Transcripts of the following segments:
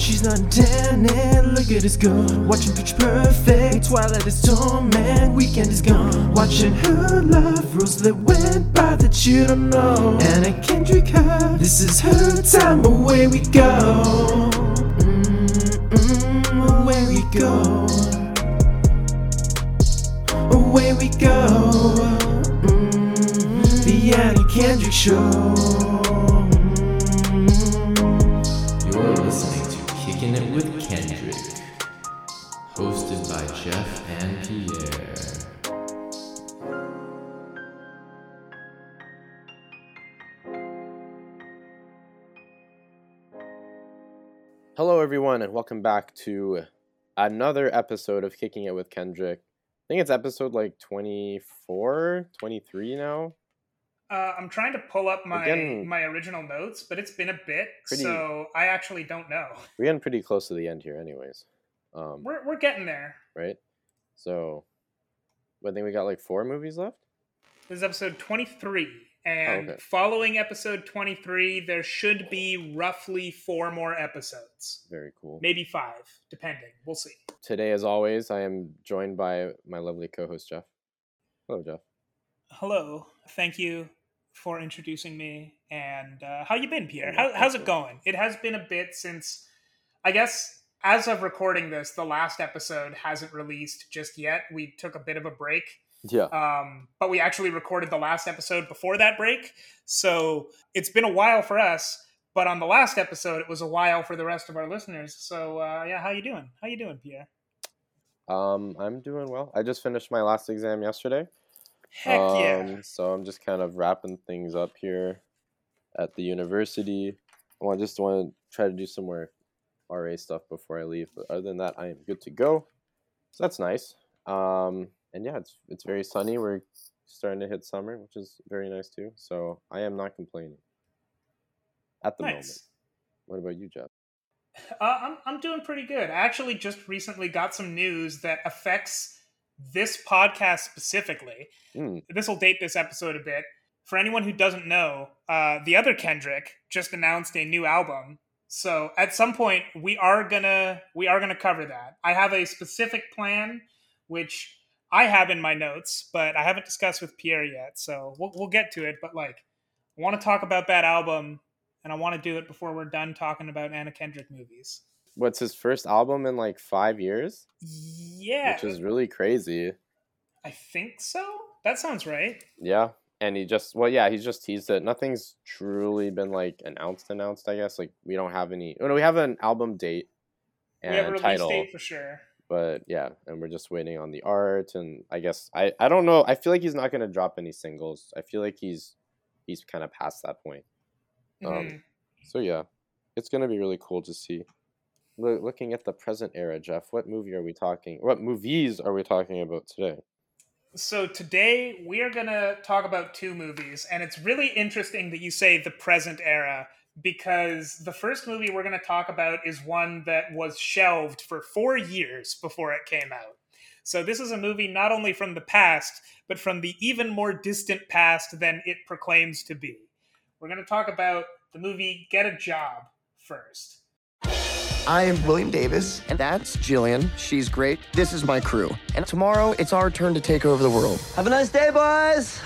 she's not tanning. Look at us go. Watching Pitch Perfect, Twilight is torment. Weekend is gone. Watching her love rules that went by that you don't know. Anna Kendrick, her, this is her time. Away we go. Mm-mm, away we go. Away we go. Mm, the Anna Kendrick Show. Welcome back to another episode of Kicking It with Kendrick. I think it's episode like 24, 23 now. Uh, I'm trying to pull up my Again- my original notes, but it's been a bit, Pretty- so I actually don't know. We're getting pretty close to the end here, anyways. Um, We're we're getting there. right? So, I think we got like four movies left. This is episode 23, and Oh, okay. following episode 23, there should be roughly four more episodes, Very cool. maybe five, depending. We'll see. Today, as always, I am joined by my lovely co host, Jeff. Hello, Jeff. Hello, thank you for introducing me. And uh, how you been, Pierre? How, how's it going? It has been a bit since, I guess, as of recording this, the last episode hasn't released just yet. We took a bit of a break. Yeah. um, but we actually recorded the last episode before that break so it's been a while for us but on the last episode it was a while for the rest of our listeners so uh, yeah how you doing how you doing pierre Um, I'm doing well. I just finished my last exam yesterday. heck yeah Um, so I'm just kind of wrapping things up here at the university. I want just want to try to do some more RA stuff before I leave. But other than that, I am good to go. So that's nice. Um, and yeah, it's it's very sunny. We're starting to hit summer, which is very nice too. So I am not complaining at the moment. What about you, Jeff? uh, I'm, I'm doing pretty good i actually just recently got some news that affects this podcast specifically Mm, this will date this episode a bit. For anyone who doesn't know, uh, the other Kendrick just announced a new album. So at some point we are gonna we are gonna cover that. I have a specific plan, which I have in my notes, but I haven't discussed with Pierre yet. So we'll we'll get to it. But like, I want to talk about that album, and I want to do it before we're done talking about Anna Kendrick movies. what's his first album in like five years? Yeah, Which is really crazy. I think so. That sounds right. Yeah, and he just well, yeah, he's just teased it. Nothing's truly been like announced. Announced, I guess. Like we don't have any. Oh no, we have an album date and we have a release title, date for sure. But yeah, and we're just waiting on the art. And I guess I I don't know. I feel like he's not gonna drop any singles. I feel like he's he's kind of past that point. Um, Mhm. So yeah, it's gonna be really cool to see. Look, looking at the present era, Jeff, what movie are we talking? What movies are we talking about today? So today we are going to talk about two movies, and it's really interesting that you say the present era because the first movie we're going to talk about is one that was shelved for four years before it came out. So this is a movie not only from the past, but from the even more distant past than it proclaims to be. We're going to talk about the movie Get a Job first. I am William Davis, and that's Jillian. She's great. This is my crew. And tomorrow, it's our turn to take over the world. Have a nice day, boys.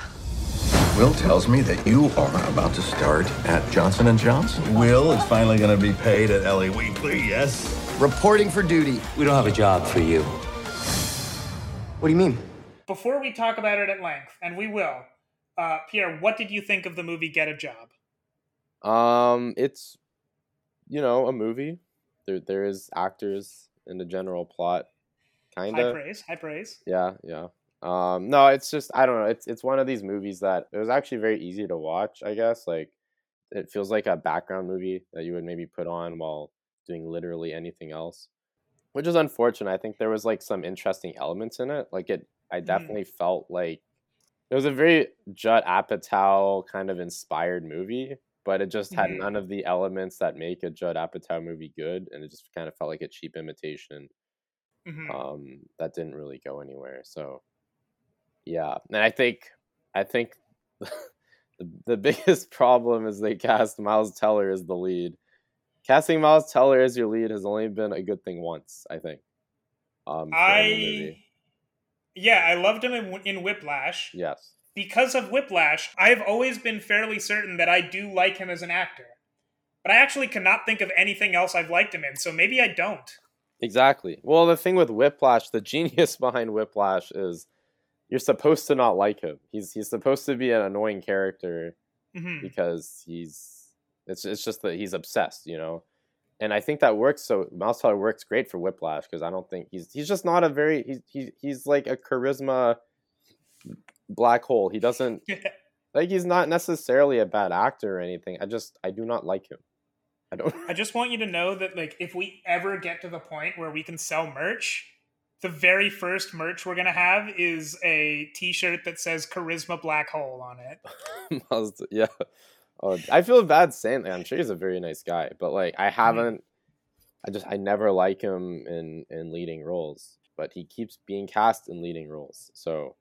Will tells me that you are about to start at Johnson & Johnson. Will is finally going to be paid at LA Weekly, yes? Reporting for duty. We don't have a job for you. What do you mean? Before we talk about it at length, and we will, uh, Pierre, what did you think of the movie Get a Job? Um, it's you know a movie. There there is actors in the general plot, kind of. High praise, high praise. Yeah, yeah. Um, no, it's just I don't know. It's it's one of these movies that it was actually very easy to watch. I guess like it feels like a background movie that you would maybe put on while doing literally anything else, which is unfortunate. I think there was like some interesting elements in it. Like it, I definitely felt like it was a very Judd Apatow kind of inspired movie, but it just had Mhm. none of the elements that make a Judd Apatow movie good, and it just kind of felt like a cheap imitation Mhm. um, that didn't really go anywhere. So Yeah, and I think I think the, the biggest problem is they cast Miles Teller as the lead. Casting Miles Teller as your lead has only been a good thing once, I think. Um, I yeah, I loved him in, in Whiplash. yes, Because of Whiplash, I've always been fairly certain that I do like him as an actor. But I actually cannot think of anything else I've liked him in, so maybe I don't. exactly. Well, the thing with Whiplash, the genius behind Whiplash is you're supposed to not like him. He's he's supposed to be an annoying character hmm because he's it's it's just that he's obsessed, you know. And I think that works. So Miles Teller works great for Whiplash because I don't think he's he's just not a very he's he, he's like a charisma black hole. He doesn't like he's not necessarily a bad actor or anything. I just I do not like him. I don't. I just want you to know that like if we ever get to the point where we can sell merch, the very first merch we're gonna have is a T-shirt that says "Charisma Black Hole" on it. Yeah. Oh, I feel bad saying that. I'm sure he's a very nice guy, but like I haven't. I just I never like him in in leading roles, but he keeps being cast in leading roles. So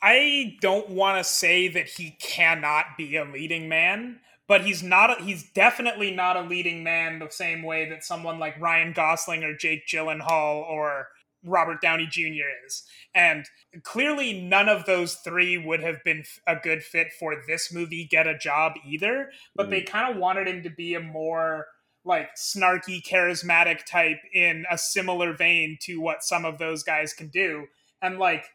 I don't want to say that he cannot be a leading man, but he's not. A, he's definitely not a leading man the same way that someone like Ryan Gosling or Jake Gyllenhaal or Robert Downey Jr. is. And clearly, none of those three would have been a good fit for this movie. Get a job either, but they kind of wanted him to be a more like snarky, charismatic type in a similar vein to what some of those guys can do. And like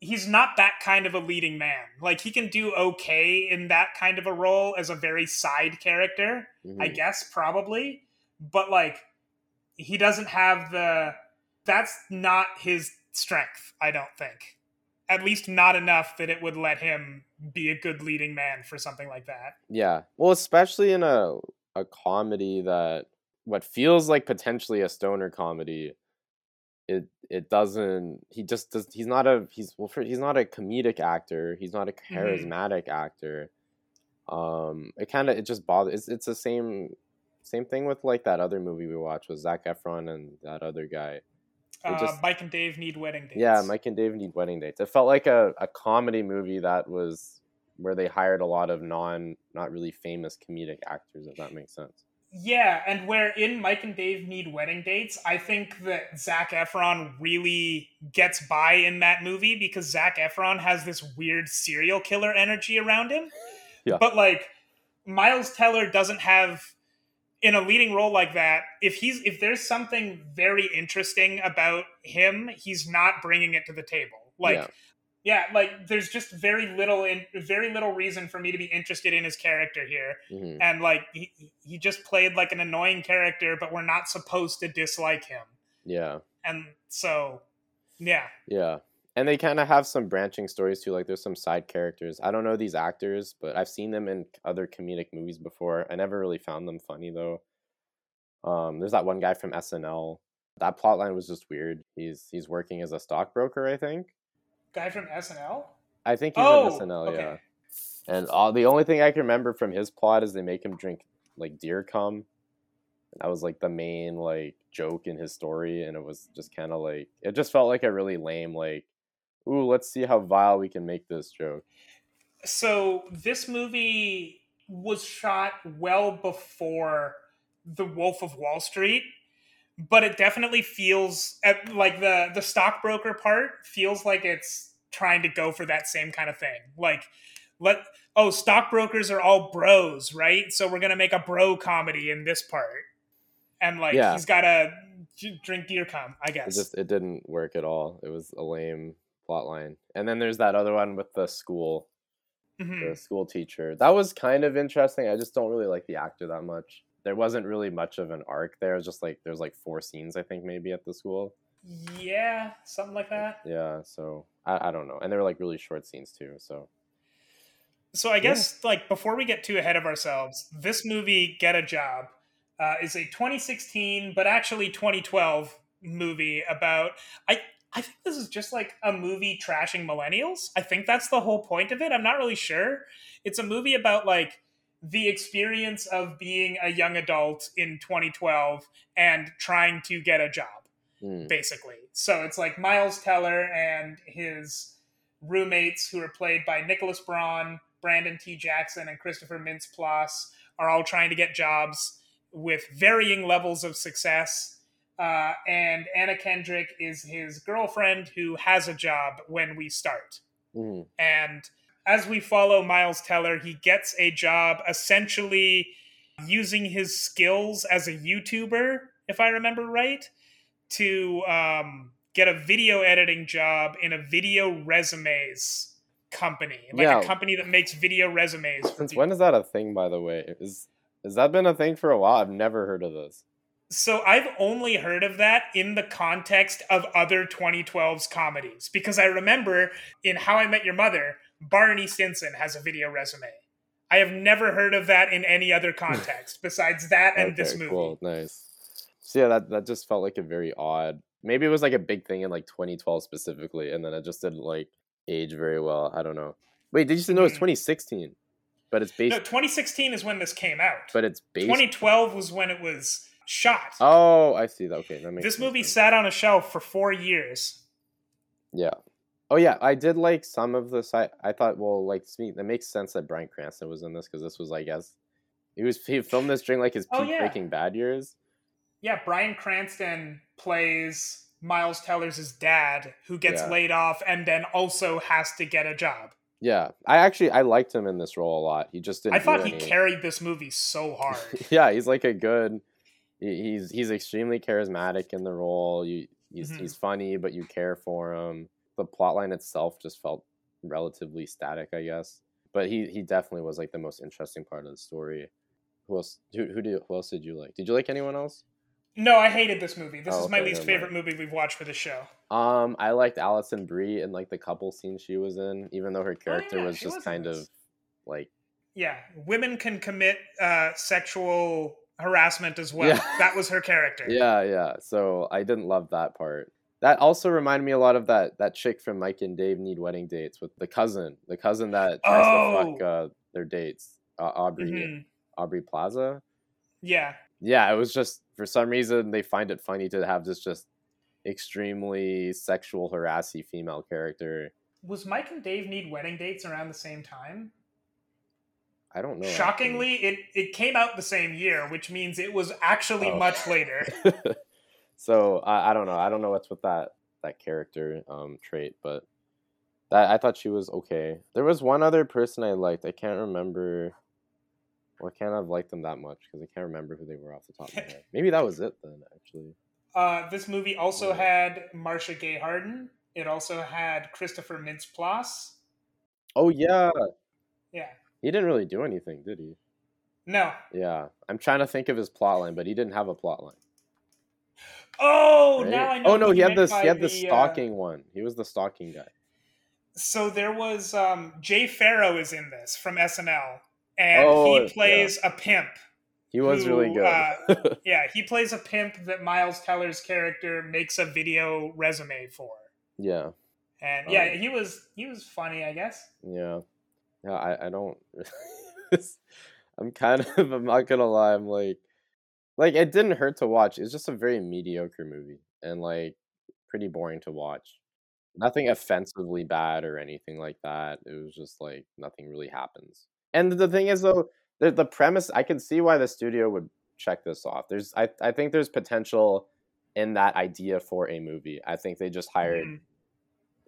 he's not that kind of a leading man. Like he can do okay in that kind of a role as a very side character, I mhm. guess probably, but like he doesn't have the that's not his strength, I don't think. At least not enough that it would let him be a good leading man for something like that. yeah, well, especially in a a comedy that what feels like potentially a stoner comedy. It it doesn't. He just does. He's not a. He's well. For, he's not a comedic actor. He's not a charismatic actor. Um, it kind of it just bothers. It's it's the same same thing with like that other movie we watched with Zac Efron and that other guy. Uh, just- Mike and Dave need wedding dates. Yeah, Mike and Dave need wedding dates. It felt like a, a comedy movie that was where they hired a lot of non not really famous comedic actors, if that makes sense. Yeah, and where in Mike and Dave need wedding dates, I think that Zac Efron really gets by in that movie because Zac Efron has this weird serial killer energy around him. Yeah. But like Miles Teller doesn't have in a leading role like that, if he's if there's something very interesting about him, he's not bringing it to the table. Like Yeah. yeah, like there's just very little in very little reason for me to be interested in his character here hmm and like he, he just played like an annoying character but we're not supposed to dislike him Yeah. and so yeah Yeah. And they kind of have some branching stories too. Like there's some side characters. I don't know these actors, but I've seen them in other comedic movies before. I never really found them funny though. Um, there's that one guy from SNL. That plotline was just weird. He's he's working as a stockbroker, I think. guy from snl I think he's Oh, in SNL, okay. yeah. And all the only thing I can remember from his plot is they make him drink like deer cum. And that was like the main like joke in his story, and it was just kind of like it just felt like a really lame like, ooh, let's see how vile we can make this joke. so this movie was shot well before the wolf of wall street but it definitely feels like the the stockbroker part feels like it's trying to go for that same kind of thing like let oh stockbrokers are all bros right so we're gonna make a bro comedy in this part and like Yeah. he's gotta drink deer cum i It guess just it didn't work at all. It was a lame plot line. And then there's that other one with the school, Mhm. the school teacher. That was kind of interesting. I just don't really like the actor that much. There wasn't really much of an arc there. It was just like there's like four scenes I think maybe at the school. yeah something like that Yeah, so I, I don't know. And they were like really short scenes too. So So I guess like before we get too ahead of ourselves, this movie Get a Job uh, is a 2016 but actually 2012 movie about I I think this is just like a movie trashing millennials. I think that's the whole point of it. I'm not really sure. It's a movie about like the experience of being a young adult in 2012 and trying to get a job mm, basically. So it's like Miles Teller and his roommates who are played by Nicholas Braun, Brandon T. Jackson, and Christopher Mintz-Plasse are all trying to get jobs with varying levels of success. Uh, and Anna Kendrick is his girlfriend who has a job when we start. Mhm. And as we follow Miles Teller, he gets a job essentially using his skills as a YouTuber, if I remember right, to um, get a video editing job in a video resumes company, like Yeah. a company that makes video resumes. Since people. when is that a thing, by the way? Is has that been a thing for a while? I've never heard of this. So I've only heard of that in the context of other 2012's comedies because I remember in How I Met Your Mother, Barney Stinson has a video resume. I have never heard of that in any other context besides that and this movie. Cool, nice. So yeah, that that just felt like a very odd. Maybe it was like a big thing in like 2012 specifically, and then it just didn't like age very well. I don't know. Wait, did you say no? It's Mhm. 2016, but it's based. No, 2016 is when this came out. but it's based. 2012 was when it was shot. Oh, I see that. Okay, that makes this movie sense. sat on a shelf for four years. Yeah. Oh yeah, I did like some of this. I I thought, well, like that makes sense that Bryan Cranston was in this because this was, I guess, he was he filmed this during like his Oh, yeah. Breaking Bad years. Yeah, Bryan Cranston plays Miles Teller's dad, who gets Yeah. laid off and then also has to get a job. Yeah, I actually I liked him in this role a lot. He just didn't. I thought he any- carried this movie so hard. yeah, he's like a good. He- He's he's extremely charismatic in the role. You he's Mhm. he's funny, but you care for him. The plotline itself just felt relatively static, I guess. But he he definitely was like the most interesting part of the story. Who else? Who who, did, who else did you like? Did you like anyone else? no, I hated this movie. This Oh, is my okay, least favorite movie we've watched for the show. Um, I liked Alison Brie in like the couple scene she was in, even though her character Oh, yeah, was just kind this. of like Yeah, women can commit uh, sexual harassment as well. Yeah. That was her character. Yeah, yeah. So I didn't love that part. That also reminded me a lot of that that chick from Mike and Dave Need Wedding Dates with the cousin, the cousin that tries to fuck Oh. uh, their dates, uh, Aubrey Mhm. Aubrey Plaza. Yeah. Yeah, it was just for some reason they find it funny to have this just extremely sexual harassy female character. Was Mike and Dave need wedding dates around the same time? I don't know. actually. Shockingly, it, it came out the same year, which means it was actually Oh. much later. so I, I don't know. I don't know what's with that that character um trait, but that I thought she was okay. There was one other person I liked. I can't remember. Well, I can't have liked them that much because I can't remember who they were off the top of my head. Maybe that was it then. Actually, Uh, this movie also Yeah. had Marcia Gay Harden. It also had Christopher Mintz-Plasse. oh yeah, Yeah. He didn't really do anything, did he? No. Yeah, I'm trying to think of his plotline, but he didn't have a plotline. Oh, right? now I know. Oh no, he had this. He had the uh, stalking one. He was the stalking guy. so there was um, Jay Pharoah is in this from SNL, and Oh, he plays a pimp. He was really good. uh, Yeah, he plays a pimp that Miles Teller's character makes a video resume for. yeah. And yeah, Um, he was he was funny, I guess. Yeah. Yeah, I, I don't I'm kind of I'm not gonna lie, I'm like like it didn't hurt to watch. It's just a very mediocre movie and like pretty boring to watch. Nothing offensively bad or anything like that. It was just like nothing really happens. And the thing is though, the the premise I can see why the studio would check this off. There's I, I think there's potential in that idea for a movie. I think they just hired Mhm.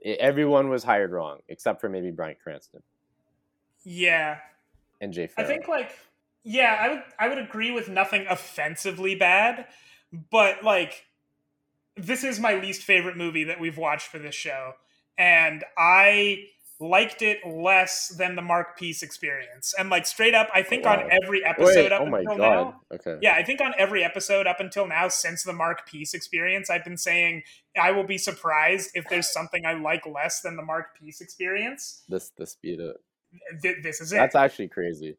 e- everyone was hired wrong except for maybe Bryan Cranston Yeah, and Jay I think like yeah, I would I would agree with nothing offensively bad, but like this is my least favorite movie that we've watched for this show, and I liked it less than the Marc Pease experience. And like straight up, I think wow. on every episode Wait, up oh my until god. now. Okay. Yeah, I think on every episode up until now, since the Marc Pease experience, I've been saying I will be surprised if there's something I like less than the Marc Pease experience. This this beat it. Th- this is it. That's actually crazy.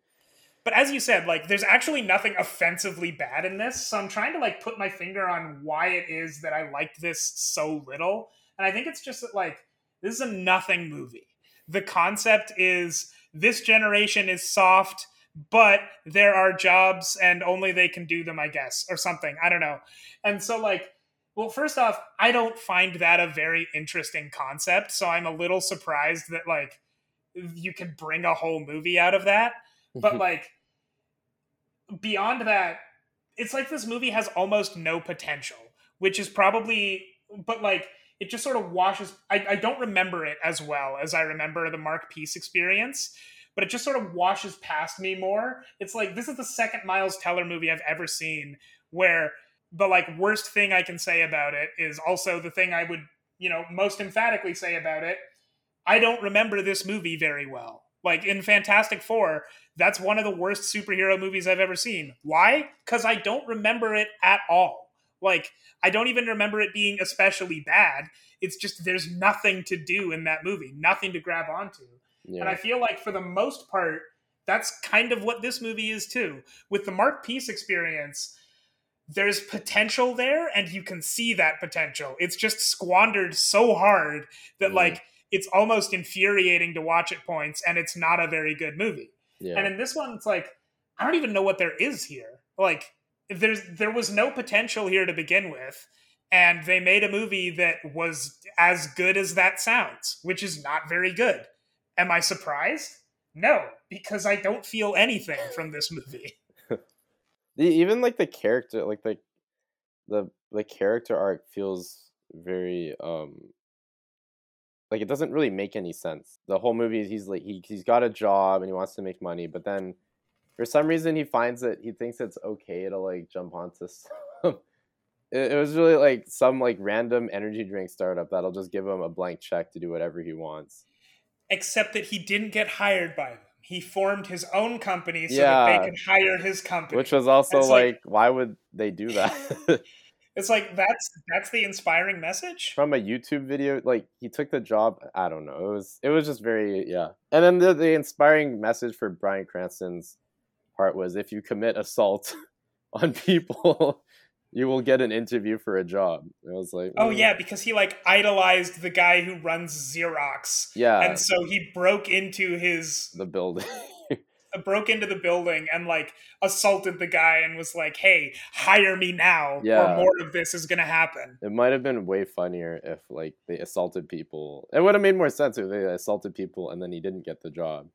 But as you said, like there's actually nothing offensively bad in this. So I'm trying to like put my finger on why it is that I liked this so little. And I think it's just that like this is a nothing movie. The concept is this generation is soft, but there are jobs and only they can do them, I guess, or something. I don't know. And so like Well, first off, I don't find that a very interesting concept, so I'm a little surprised that like you can bring a whole movie out of that. But mm-hmm. like beyond that, it's like this movie has almost no potential, which is probably but like it just sort of washes I, I don't remember it as well as I remember the Marc Pease experience, but it just sort of washes past me more. It's like this is the second Miles Teller movie I've ever seen where the like worst thing I can say about it is also the thing I would, you know, most emphatically say about it. I don't remember this movie very well. Like in Fantastic Four, that's one of the worst superhero movies I've ever seen. Why? Because I don't remember it at all. Like, I don't even remember it being especially bad. It's just there's nothing to do in that movie, nothing to grab onto. Yeah. And I feel like for the most part, that's kind of what this movie is too. With the Marc Pease experience, there's potential there and you can see that potential. It's just squandered so hard that Mhm. like it's almost infuriating to watch at points and it's not a very good movie. yeah. And in this one it's like I don't even know what there is here. Like there's there was no potential here to begin with and they made a movie that was as good as that sounds, which is not very good. Am I surprised? No, because I don't feel anything from this movie. the, even like the character like the the the character arc feels very um like it doesn't really make any sense the whole movie he's like he, he's got a job and he wants to make money but then for some reason he finds that he thinks it's okay to like jump onto some it, it was really like some like random energy drink startup that'll just give him a blank check to do whatever he wants Except that he didn't get hired by them. He formed his own company so Yeah. that they could hire his company. which was also like, like- why would they do that it's like that's that's the inspiring message. from a YouTube video. Like he took the job. I don't know. It was it was just very yeah. And then the the inspiring message for Bryan Cranston's part was if you commit assault on people, you will get an interview for a job. It was like Oh mm, yeah, because he like idolized the guy who runs Xerox. yeah And so he broke into his the building. broke into the building and like assaulted the guy and was like, "Hey, hire me now, Yeah. or more of this is gonna happen." it might have been way funnier if like they assaulted people. It would have made more sense if they assaulted people and then he didn't get the job.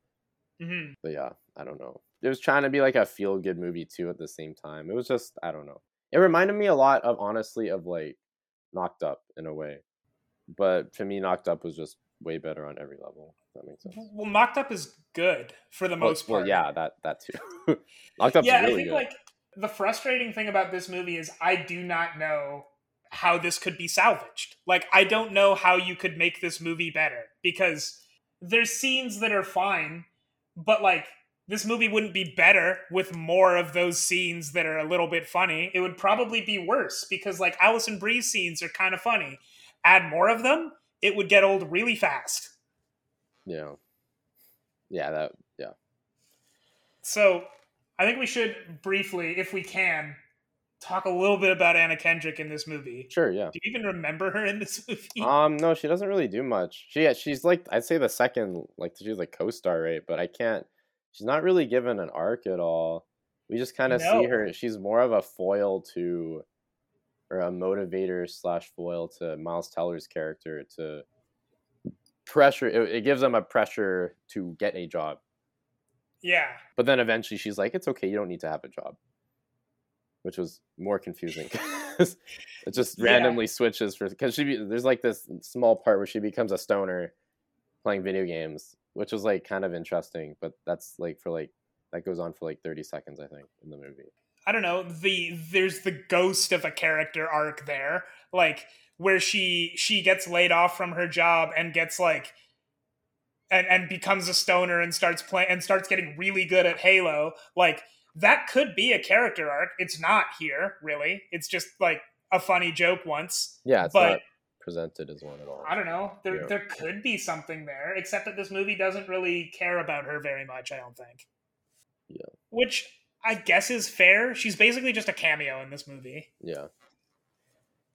hmm but yeah, I don't know. It was trying to be like a feel good movie too at the same time. It was just I don't know. It reminded me a lot of honestly of like Knocked Up in a way, but to me, Knocked Up was just way better on every level. If that makes sense. Well, Knocked Up is good for the Well, most part. well, yeah, that that too. Knocked up. yeah, really I think good. like the frustrating thing about this movie is I do not know how this could be salvaged. Like I don't know how you could make this movie better because there's scenes that are fine, but like this movie wouldn't be better with more of those scenes that are a little bit funny. It would probably be worse because like Alison Brie's scenes are kind of funny. Add more of them, it would get old really fast. yeah, yeah, that yeah. So I think we should briefly, if we can, talk a little bit about Anna Kendrick in this movie. Sure, yeah. Do you even remember her in this movie? Um, no, she doesn't really do much. She she's like I'd say the second like she's like co-star, right? But I can't. She's not really given an arc at all. We just kind of see her. She's more of a foil to, or a motivator slash foil to Miles Teller's character to pressure. It, it gives them a pressure to get a job. yeah. But then eventually she's like, "It's okay. You don't need to have a job," which was more confusing. it just Yeah. randomly switches for because she be, there's like this small part where she becomes a stoner playing video games, which was like kind of interesting. But that's like for like that goes on for like 30 seconds, I think, in the movie. I don't know. The there's the ghost of a character arc there, like where she she gets laid off from her job and gets like and and becomes a stoner and starts playing and starts getting really good at Halo. Like that could be a character arc. It's not here, really. It's just like a funny joke once. Yeah, it's But- not presented as one at all. I don't know. There Yeah. there could be something there, except that this movie doesn't really care about her very much. I don't think. Yeah. Which I guess is fair. She's basically just a cameo in this movie. Yeah,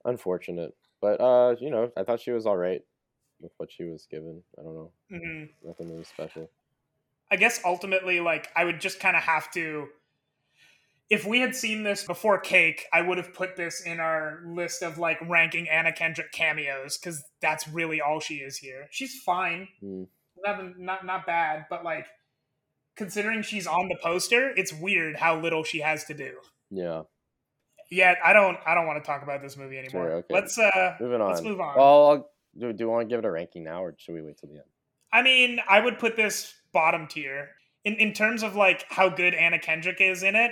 unfortunate, but uh, you know, I thought she was all right with what she was given. I don't know, hmm nothing really special. I guess ultimately, like I would just kind of have to. if we had seen this before Cake, I would have put this in our list of like ranking Anna Kendrick cameos because that's really all she is here. She's fine, Mm. nothing, not not bad, but like considering she's on the poster, it's weird how little she has to do. Yeah. Yeah, I don't, I don't want to talk about this movie anymore. Sure, okay. Let's uh, Moving on. let's move on. Well, I'll, do, do you want to give it a ranking now, or should we wait till the end? I mean, I would put this bottom tier in in terms of like how good Anna Kendrick is in it.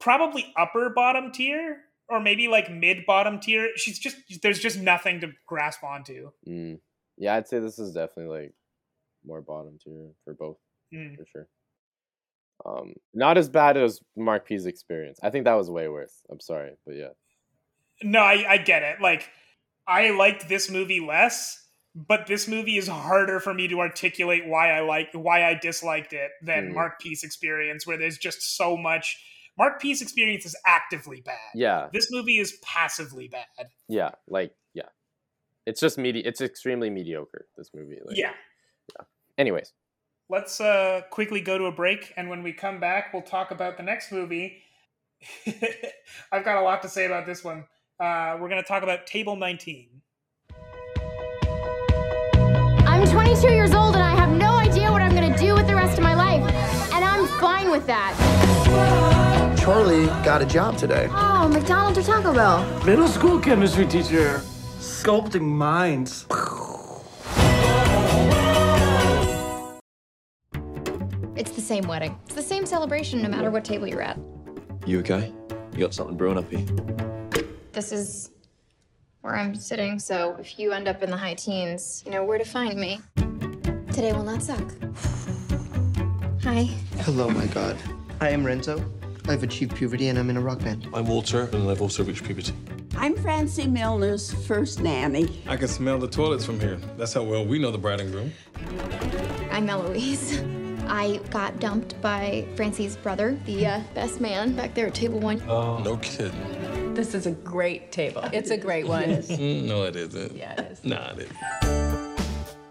Probably upper bottom tier, or maybe like mid bottom tier. She's just there's just nothing to grasp onto. Mm. Yeah, I'd say this is definitely like more bottom tier for both, Mm. for sure. Um, not as bad as Marc Pease experience. I think that was way worse. I'm sorry, but yeah. No, I, I get it. Like, I liked this movie less, but this movie is harder for me to articulate why I like why I disliked it than Mm. Marc Pease experience, where there's just so much. Marc Pease experience is actively bad. Yeah, This movie is passively bad. yeah, like yeah. It's just media. It's extremely mediocre. This movie. Like, yeah. Anyways, Let's uh, quickly go to a break, and when we come back, we'll talk about the next movie. I've got a lot to say about this one. Uh, we're going to talk about Table 19. I'm 22 years old and I have no idea what I'm gonna do with the rest of my life. And I'm fine with that. Charlie got a job today. Oh, McDonald's or Taco Bell? Middle school chemistry teacher. Sculpting minds. It's the same wedding. It's the same celebration no matter what table you're at. You okay? You got something brewing up here? This is where I'm sitting, so if you end up in the high teens, you know where to find me. Today will not suck. Hi. Hello, my God. I am Renzo. I've achieved puberty and I'm in a rock band. I'm Walter, and I've also reached puberty. I'm Francie Milner's first nanny. I can smell the toilets from here. That's how well we know the bride and groom. I'm Eloise. I got dumped by Francie's brother, the uh, best man back there at table one. Oh. No kidding. This is a great table. It's a great one. Mm, no, it isn't. Yeah, it is. Nah, it isn't.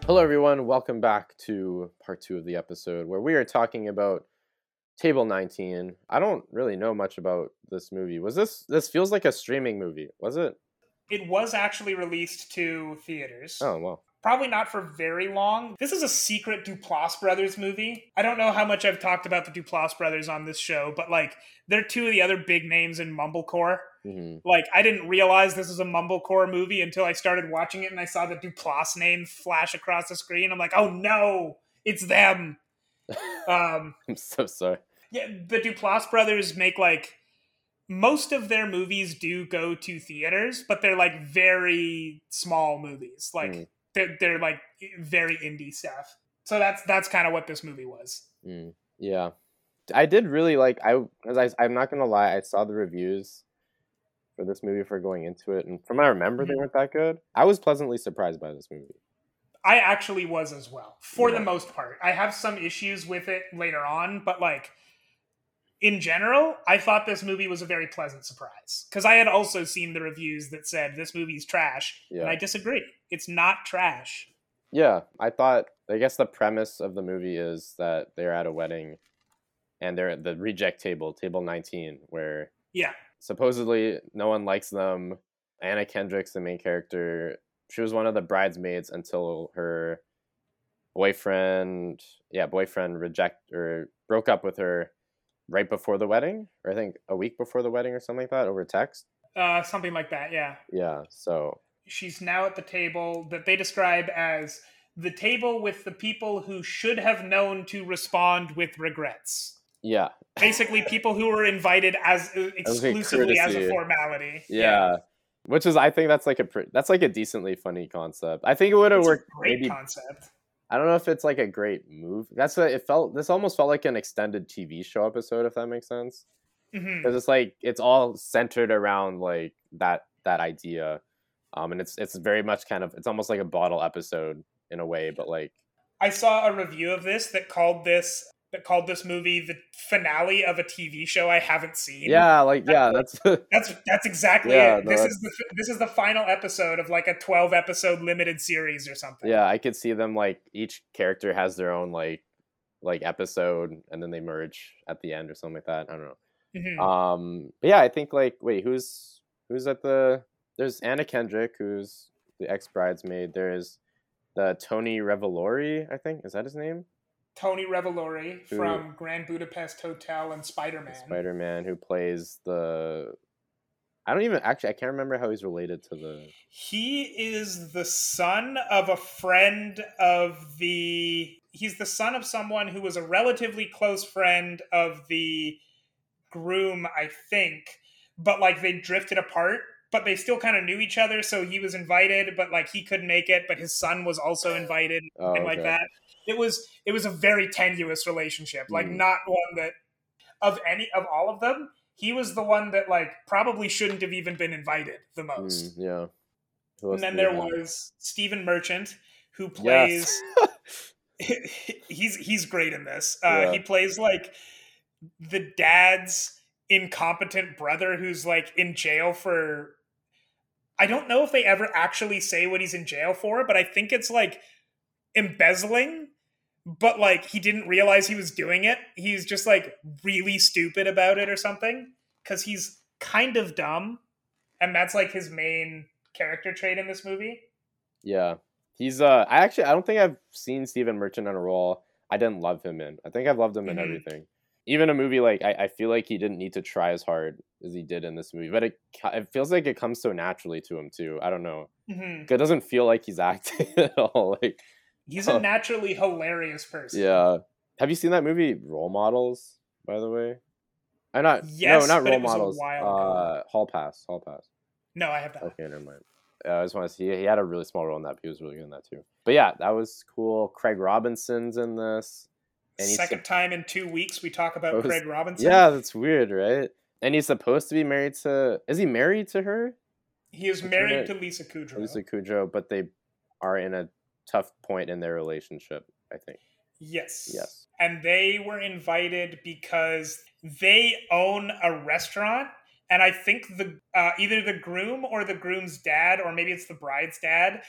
hello everyone. Welcome back to part two of the episode where we are talking about Table 19. I don't really know much about this movie. Was this this feels like a streaming movie? Was it? It was actually released to theaters. Oh well. Probably not for very long. This is a secret Duplass brothers movie. I don't know how much I've talked about the Duplass brothers on this show, but like they're two of the other big names in mumblecore. Mhm. Like I didn't realize this was a mumblecore movie until I started watching it and I saw the Duplass name flash across the screen. I'm like, oh no, it's them. um, I'm so sorry. yeah, the Duplass brothers make like most of their movies do go to theaters, but they're like very small movies. Like Mm. They're they're like very indie stuff. So that's that's kind of what this movie was. Mm, yeah, I did really like. I as I I'm not gonna lie. I saw the reviews for this movie for going into it, and from what I remember, they Mhm. weren't that good. I was pleasantly surprised by this movie. I actually was as well, for Yeah. the most part. I have some issues with it later on, but like in general, I thought this movie was a very pleasant surprise because I had also seen the reviews that said this movie's trash, and I disagree. It's not trash. Yeah, I thought. I guess the premise of the movie is that they're at a wedding, and they're at the reject table, table 19, where Yeah. supposedly no one likes them. Anna Kendrick's the main character. She was one of the bridesmaids until her boyfriend, yeah, boyfriend reject or broke up with her right before the wedding, or I think a week before the wedding or something like that over text. Uh, something like that, yeah. Yeah, so She's now at the table that they describe as the table with the people who should have known to respond with regrets. yeah, Basically, people who were invited as uh, exclusively as a formality. yeah. Which is, I think that's like a that's like a decently funny concept. I think it would have worked great maybe concept. I don't know if it's like a great move. That's what it felt. This almost felt like an extended TV show episode, if that makes sense. Because it's like it's all centered around like that that idea, um, and it's it's very much kind of it's almost like a bottle episode in a way, but like I saw a review of this that called this that called this movie the finale of a TV show I haven't seen. yeah, like yeah, that's That's that's exactly Yeah, it. no, this that's- is the this is the final episode of like a twelve episode limited series or something. yeah. I could see them like each character has their own like like episode, and then they merge at the end or something like that. I don't know. Mhm. Um, but yeah, I think like wait, who's who's at the? There's Anna Kendrick, who's the ex bridesmaid. There's the Tony Revolori, I think is that his name? Tony Revolori Who- from Grand Budapest Hotel and Spider Man. Spider Man, who plays the. I don't even actually. I can't remember how he's related to the. He is the son of a friend of the. He's the son of someone who was a relatively close friend of the groom, I think. But like they drifted apart, but they still kind of knew each other. So he was invited, but like he couldn't make it. But his son was also invited, Oh, and like okay. that. It was it was a very tenuous relationship, like Mm. not one that of any of all of them. He was the one that like probably shouldn't have even been invited the most. Mm, yeah. And then there was Stephen Merchant, who Yes. plays. he's he's great in this. Uh, Yeah. He plays like the dad's incompetent brother who's like in jail for. I don't know if they ever actually say what he's in jail for, but I think it's like embezzling. But like he didn't realize he was doing it. He's just like really stupid about it or something because he's kind of dumb, and that's like his main character trait in this movie. Yeah, he's. Uh, I actually I don't think I've seen Stephen Merchant in a role I didn't love him in. I think I've loved him in Mhm. everything. Even a movie like I, I feel like he didn't need to try as hard as he did in this movie, but it it feels like it comes so naturally to him too. I don't know. Mhm. It doesn't feel like he's acting at all. Like He's a naturally hilarious person. yeah. Have you seen that movie Role Models? By the way, I not Yes, no not Role it was a Models. Uh, Hall Pass. Hall Pass. No, I have not. Okay, never mind. Uh, I just want to see. He had a really small role in that. But he was really good in that too. But yeah, that was cool. Craig Robinson's in this. And Second time in two weeks we talk about supposed- Craig Robinson. Yeah, that's weird, right? And he's supposed to be married to. Is he married to her? He is Is married married- to Lisa Kudrow. Lisa Kudrow, but they are in a tough point in their relationship. I think. Yes. Yes. And they were invited because they own a restaurant. And I think the uh, either the groom or the groom's dad, or maybe it's the bride's dad,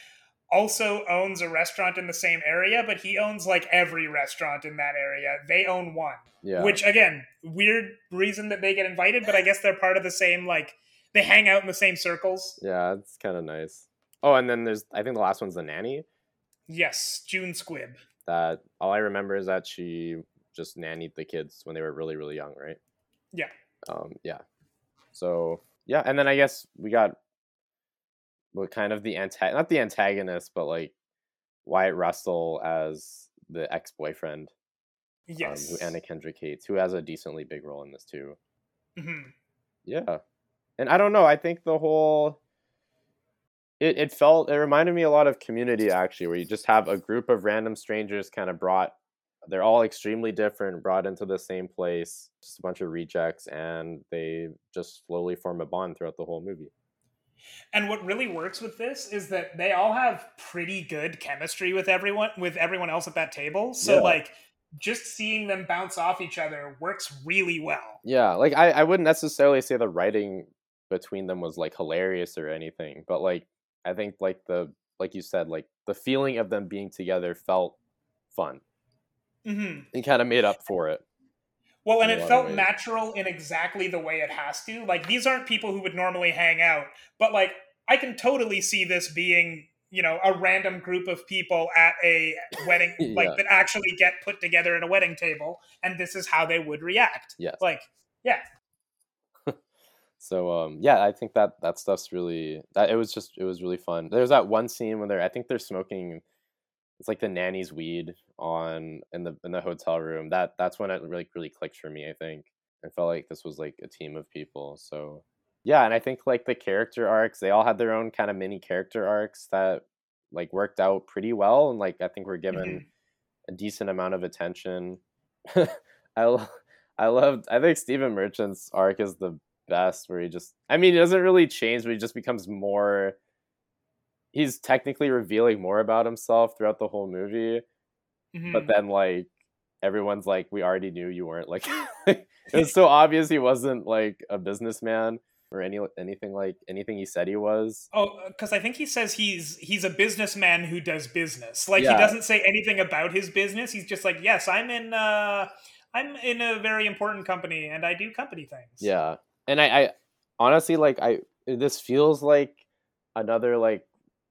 also owns a restaurant in the same area, but he owns like every restaurant in that area. They own one. Yeah. Which again, weird reason that they get invited, but I guess they're part of the same like they hang out in the same circles. Yeah, it's kind of nice. Oh, and then there's. I think the last one's the nanny. Yes, June Squibb. That all I remember is that she just nannied the kids when they were really really young, right? Yeah. Um. Yeah. So yeah, and then I guess we got what kind of the anti not the antagonist, but like Wyatt Russell as the ex boyfriend. Yes. Um, who Anna Kendrick hates, who has a decently big role in this too. Mhm. Yeah. And I don't know, I think the whole it, it felt it reminded me a lot of community actually, where you just have a group of random strangers kind of brought they're all extremely different, brought into the same place, just a bunch of rejects, and they just slowly form a bond throughout the whole movie. And what really works with this is that they all have pretty good chemistry with everyone with everyone else at that table. So Yeah. like just seeing them bounce off each other works really well. Yeah, like I, I wouldn't necessarily say the writing between them was like hilarious or anything, but like I think like the like you said, like the feeling of them being together felt fun. hmm and kind of made up for it. Well, and it a lot of felt natural in exactly the way it has to. Like these aren't people who would normally hang out, but like I can totally see this being, you know, a random group of people at a wedding like that actually get put together at a wedding table and this is how they would react. Yeah. Like, yeah. So um yeah, I think that that stuff's really that it was just it was really fun. There's that one scene when they're I think they're smoking it's like the nanny's weed on in the in the hotel room. That that's when it really really clicked for me, I think. I felt like this was like a team of people. So yeah, and I think like the character arcs, they all had their own kind of mini character arcs that like worked out pretty well and like I think we're given a decent amount of attention. I I loved I think Stephen Merchant's arc is the best where he just I mean he doesn't really change but he just becomes more he's technically revealing more about himself throughout the whole movie Mhm. but then like everyone's like we already knew you weren't like it was so obvious he wasn't like a businessman or any anything like anything he said he was Oh, because I think he says he's he's a businessman who does business. Like Yeah. he doesn't say anything about his business. He's just like, yes, I'm in. uh I'm in a very important company and I do company things. Yeah, and I, I honestly like I this feels like another like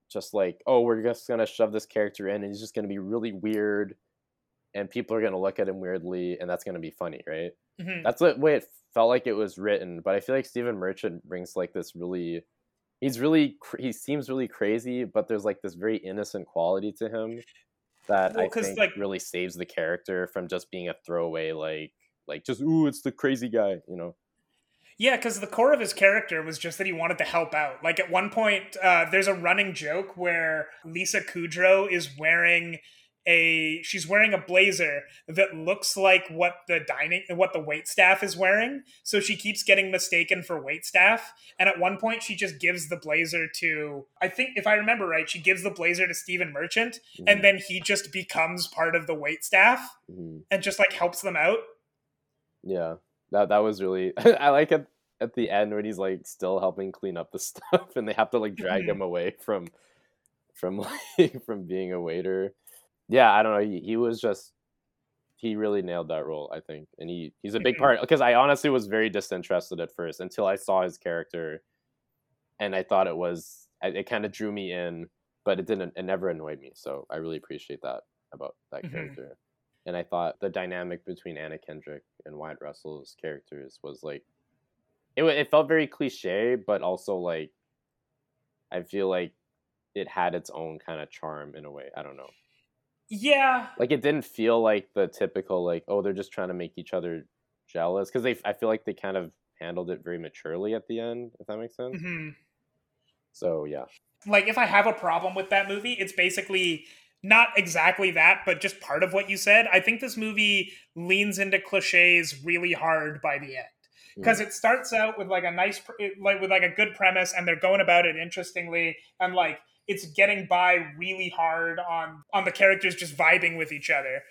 just like oh we're just gonna shove this character in and he's just gonna be really weird, and people are gonna look at him weirdly and that's gonna be funny, right? Mhm. That's the way it felt like it was written. But I feel like Stephen Merchant brings like this really. He's really he seems really crazy, but there's like this very innocent quality to him that Well, I think like- really saves the character from just being a throwaway like like just ooh it's the crazy guy, you know. Yeah, because the core of his character was just that he wanted to help out. Like at one point, uh, there's a running joke where Lisa Kudrow is wearing a she's wearing a blazer that looks like what the dining what the wait staff is wearing. So she keeps getting mistaken for wait staff. And at one point, she just gives the blazer to I think if I remember right, she gives the blazer to Stephen Merchant, and then he just becomes part of the wait staff Mhm. and just like helps them out. Yeah, that that was really. I like it at the end when he's like still helping clean up the stuff, and they have to like drag Mhm. him away from from like from being a waiter. Yeah, I don't know. He, he was just he really nailed that role, I think, and he he's a big Mhm. part because I honestly was very disinterested at first until I saw his character, and I thought it was it, it kind of drew me in, but it didn't. It never annoyed me, so I really appreciate that about that Mhm. character. And I thought the dynamic between Anna Kendrick and Wyatt Russell's characters was like it. It felt very cliche, but also like I feel like it had its own kind of charm in a way. I don't know. Yeah, Like it didn't feel like the typical like oh they're just trying to make each other jealous because they I feel like they kind of handled it very maturely at the end if that makes sense. Mhm. So yeah, like if I have a problem with that movie, it's basically not exactly that, but just part of what you said. I think this movie leans into cliches really hard by the end because it starts out with like a nice, like with like a good premise, and they're going about it interestingly, and like it's getting by really hard on on the characters just vibing with each other.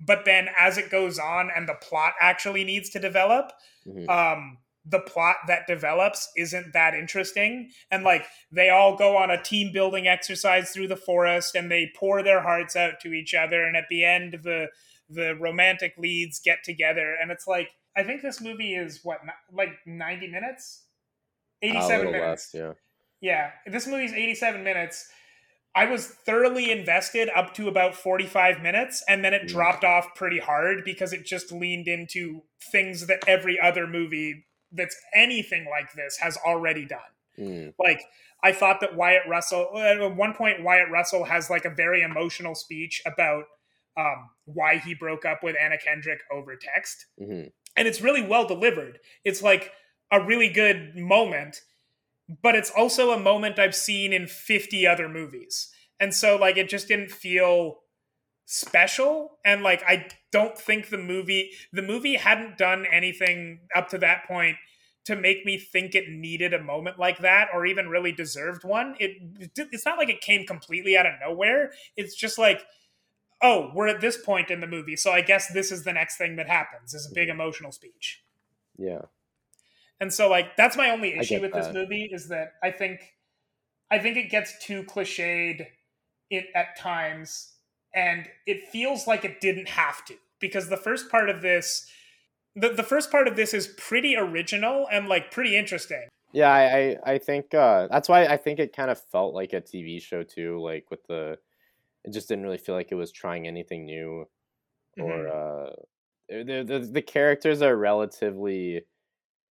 But then as it goes on and the plot actually needs to develop, Mhm. um the plot that develops isn't that interesting and like they all go on a team building exercise through the forest and they pour their hearts out to each other and at the end the the romantic leads get together and it's like i think this movie is what like 90 minutes 87 minutes less. Yeah. yeah, this movie's 87 minutes. I was thoroughly invested up to about 45 minutes, and then it Mm. dropped off pretty hard because it just leaned into things that every other movie that's anything like this has already done. Mm. Like, I thought that Wyatt Russell, at one point, Wyatt Russell has like a very emotional speech about um, why he broke up with Anna Kendrick over text hmm and it's really well delivered. It's like a really good moment, but it's also a moment I've seen in 50 other movies. And so like it just didn't feel special and like I don't think the movie the movie hadn't done anything up to that point to make me think it needed a moment like that or even really deserved one. It it's not like it came completely out of nowhere. It's just like oh, we're at this point in the movie, so I guess this is the next thing that happens is a big emotional speech. Yeah. And so like that's my only issue with this movie is that I think I think it gets too cliched it at times and it feels like it didn't have to because the first part of this the, the first part of this is pretty original and like pretty interesting. Yeah, I, I, I think uh, that's why I think it kind of felt like a TV show too. Like with the, it just didn't really feel like it was trying anything new, or uh, the, the the characters are relatively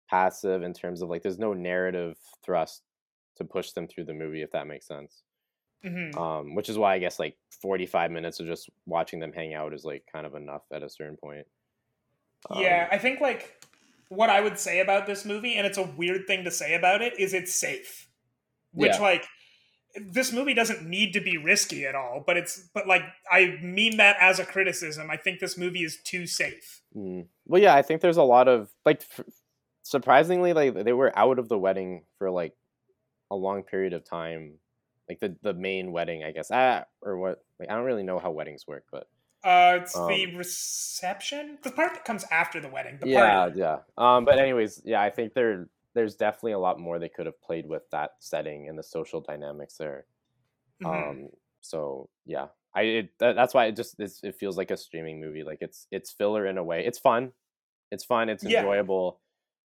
passive in terms of like there's no narrative thrust to push them through the movie if that makes sense. Mhm. Um, which is why I guess like 45 minutes of just watching them hang out is like kind of enough at a certain point. yeah, I think like what I would say about this movie, and it's a weird thing to say about it, is it's safe. Which Yeah. like this movie doesn't need to be risky at all, but it's but like I mean that as a criticism. I think this movie is too safe. Mm. Well, yeah, I think there's a lot of like, f- surprisingly, like they were out of the wedding for like a long period of time, like the the main wedding, I guess. Ah, or what? Like I don't really know how weddings work, but Uh, it's Um, the reception, the part that comes after the wedding. The yeah, party. yeah. Um, but anyways, yeah, I think there there's definitely a lot more they could have played with that setting and the social dynamics there. Mhm. Um, so yeah, I it, that, that's why it just it's, it feels like a streaming movie. Like it's it's filler in a way. It's fun. It's fun. It's Yeah.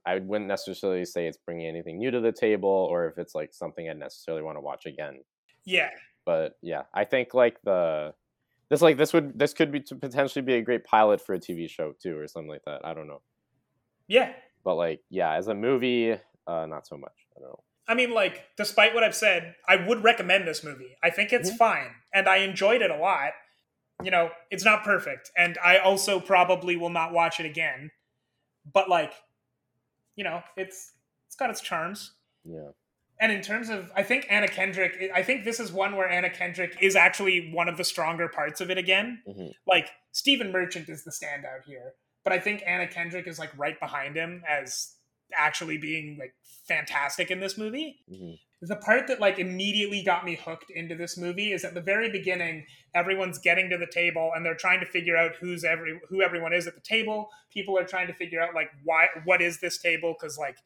I wouldn't necessarily say it's bringing anything new to the table, or if it's like something I'd necessarily want to watch again. Yeah. But yeah, I think like the this like this would this could be to potentially be a great pilot for a TV show too, or something like that. I don't know. Yeah. But like yeah, as a movie, uh, not so much. I don't know. I mean, like, despite what I've said, I would recommend this movie. I think it's fine, and I enjoyed it a lot. You know, it's not perfect, and I also probably will not watch it again. But like, you know, it's it's got its charms. Yeah. And in terms of, I think Anna Kendrick, I think this is one where Anna Kendrick is actually one of the stronger parts of it again. Mhm. Like, Stephen Merchant is the standout here, but I think Anna Kendrick is like right behind him as actually being like fantastic in this movie. Mhm. The part that like immediately got me hooked into this movie is at the very beginning, everyone's getting to the table and they're trying to figure out who's every who everyone is at the table. People are trying to figure out like why what is this table because like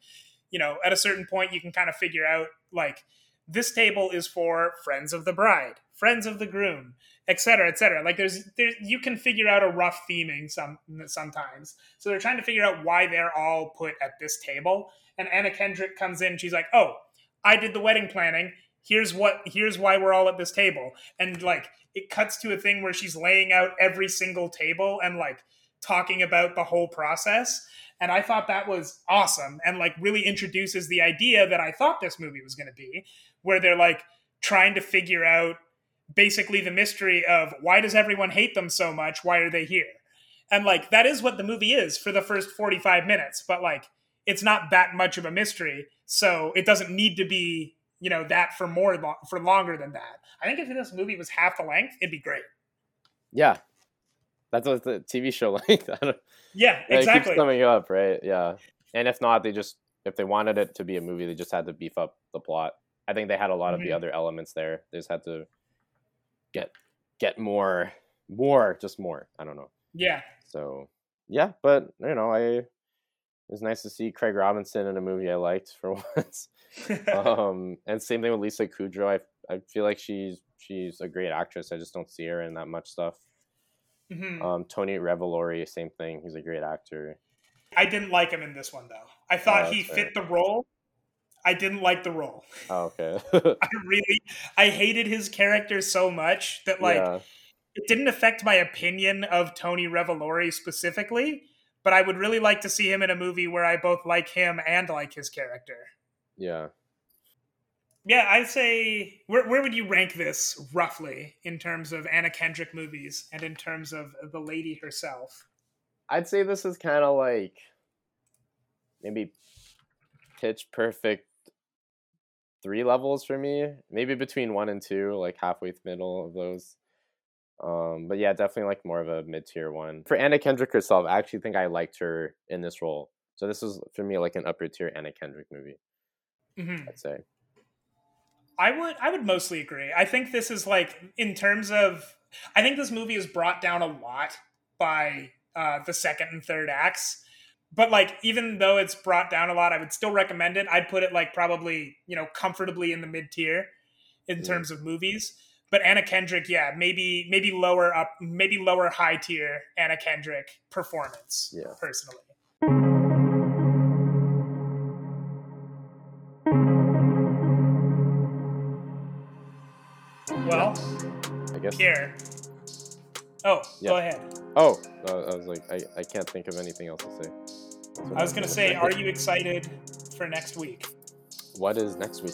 you know at a certain point you can kind of figure out like this table is for friends of the bride, friends of the groom, et cetera, et cetera. Like there's there's you can figure out a rough theming some sometimes. So they're trying to figure out why they're all put at this table. And Anna Kendrick comes in, she's like, "Oh, I did the wedding planning. Here's what here's why we're all at this table." And like it cuts to a thing where she's laying out every single table and like talking about the whole process. And I thought that was awesome and like really introduces the idea that I thought this movie was going to be, where they're like trying to figure out basically the mystery of why does everyone hate them so much? Why are they here? And like that is what the movie is for the first 45 minutes, but like it's not that much of a mystery, so it doesn't need to be, you know, that for more for longer than that. I think if this movie was half the length, it'd be great. Yeah, that's what the TV show like. Yeah, Yeah, It exactly. keeps coming up, right? Yeah. And if not, they just if they wanted it to be a movie, they just had to beef up the plot. I think they had a lot of the Mhm. other elements there. They just had to get get more more, just more. I don't know. Yeah. So yeah, but you know, I it was nice to see Craig Robinson in a movie I liked for once. um, and same thing with Lisa Kudrow. I I feel like she's she's a great actress. I just don't see her in that much stuff. Mhm. Um, Tony Revolori, same thing. He's a great actor. I didn't like him in this one though. I thought Oh, he fit the role. I didn't like the role. Oh, okay. I really I hated his character so much that like Yeah. it didn't affect my opinion of Tony Revolori specifically, but I would really like to see him in a movie where I both like him and like his character. yeah. Yeah, I'd say where where would you rank this roughly in terms of Anna Kendrick movies and in terms of the lady herself? I'd say this is kind of like maybe pitch perfect three levels for me. Maybe between one and two, like halfway middle of those. Um, but yeah, definitely like more of a mid tier one. For Anna Kendrick herself, I actually think I liked her in this role. So this was for me like an upper tier Anna Kendrick movie. Mhm. I'd say. I would I would mostly agree. I think this is like in terms of I think this movie is brought down a lot by uh, the second and third acts. But like even though it's brought down a lot, I would still recommend it. I'd put it like probably, you know, comfortably in the mid tier in terms of movies. But Anna Kendrick, yeah, maybe maybe lower up maybe lower high tier Anna Kendrick performance Yeah. personally. Well, I guess. here. Oh, Yeah. go ahead. Oh, I was like, I, I can't think of anything else to say. I was going to say, say. are you excited for next week? What is next week?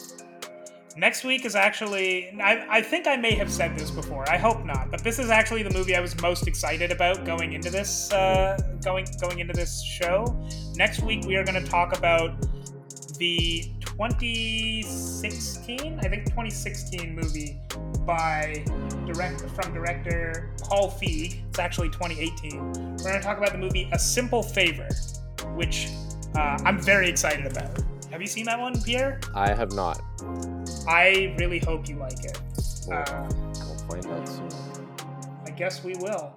Next week is actually, I, I think I may have said this before. I hope not, but this is actually the movie I was most excited about going into this uh, going going into this show. Next week we are going to talk about the 2016, I think 2016 movie by direct from director Paul Feig. It's actually 2018. We're going to talk about the movie A Simple Favor, which uh, I'm very excited about. Have you seen that one, Pierre? I have not. I really hope you like it. We'll, um, uh, we'll find out soon. I guess we will.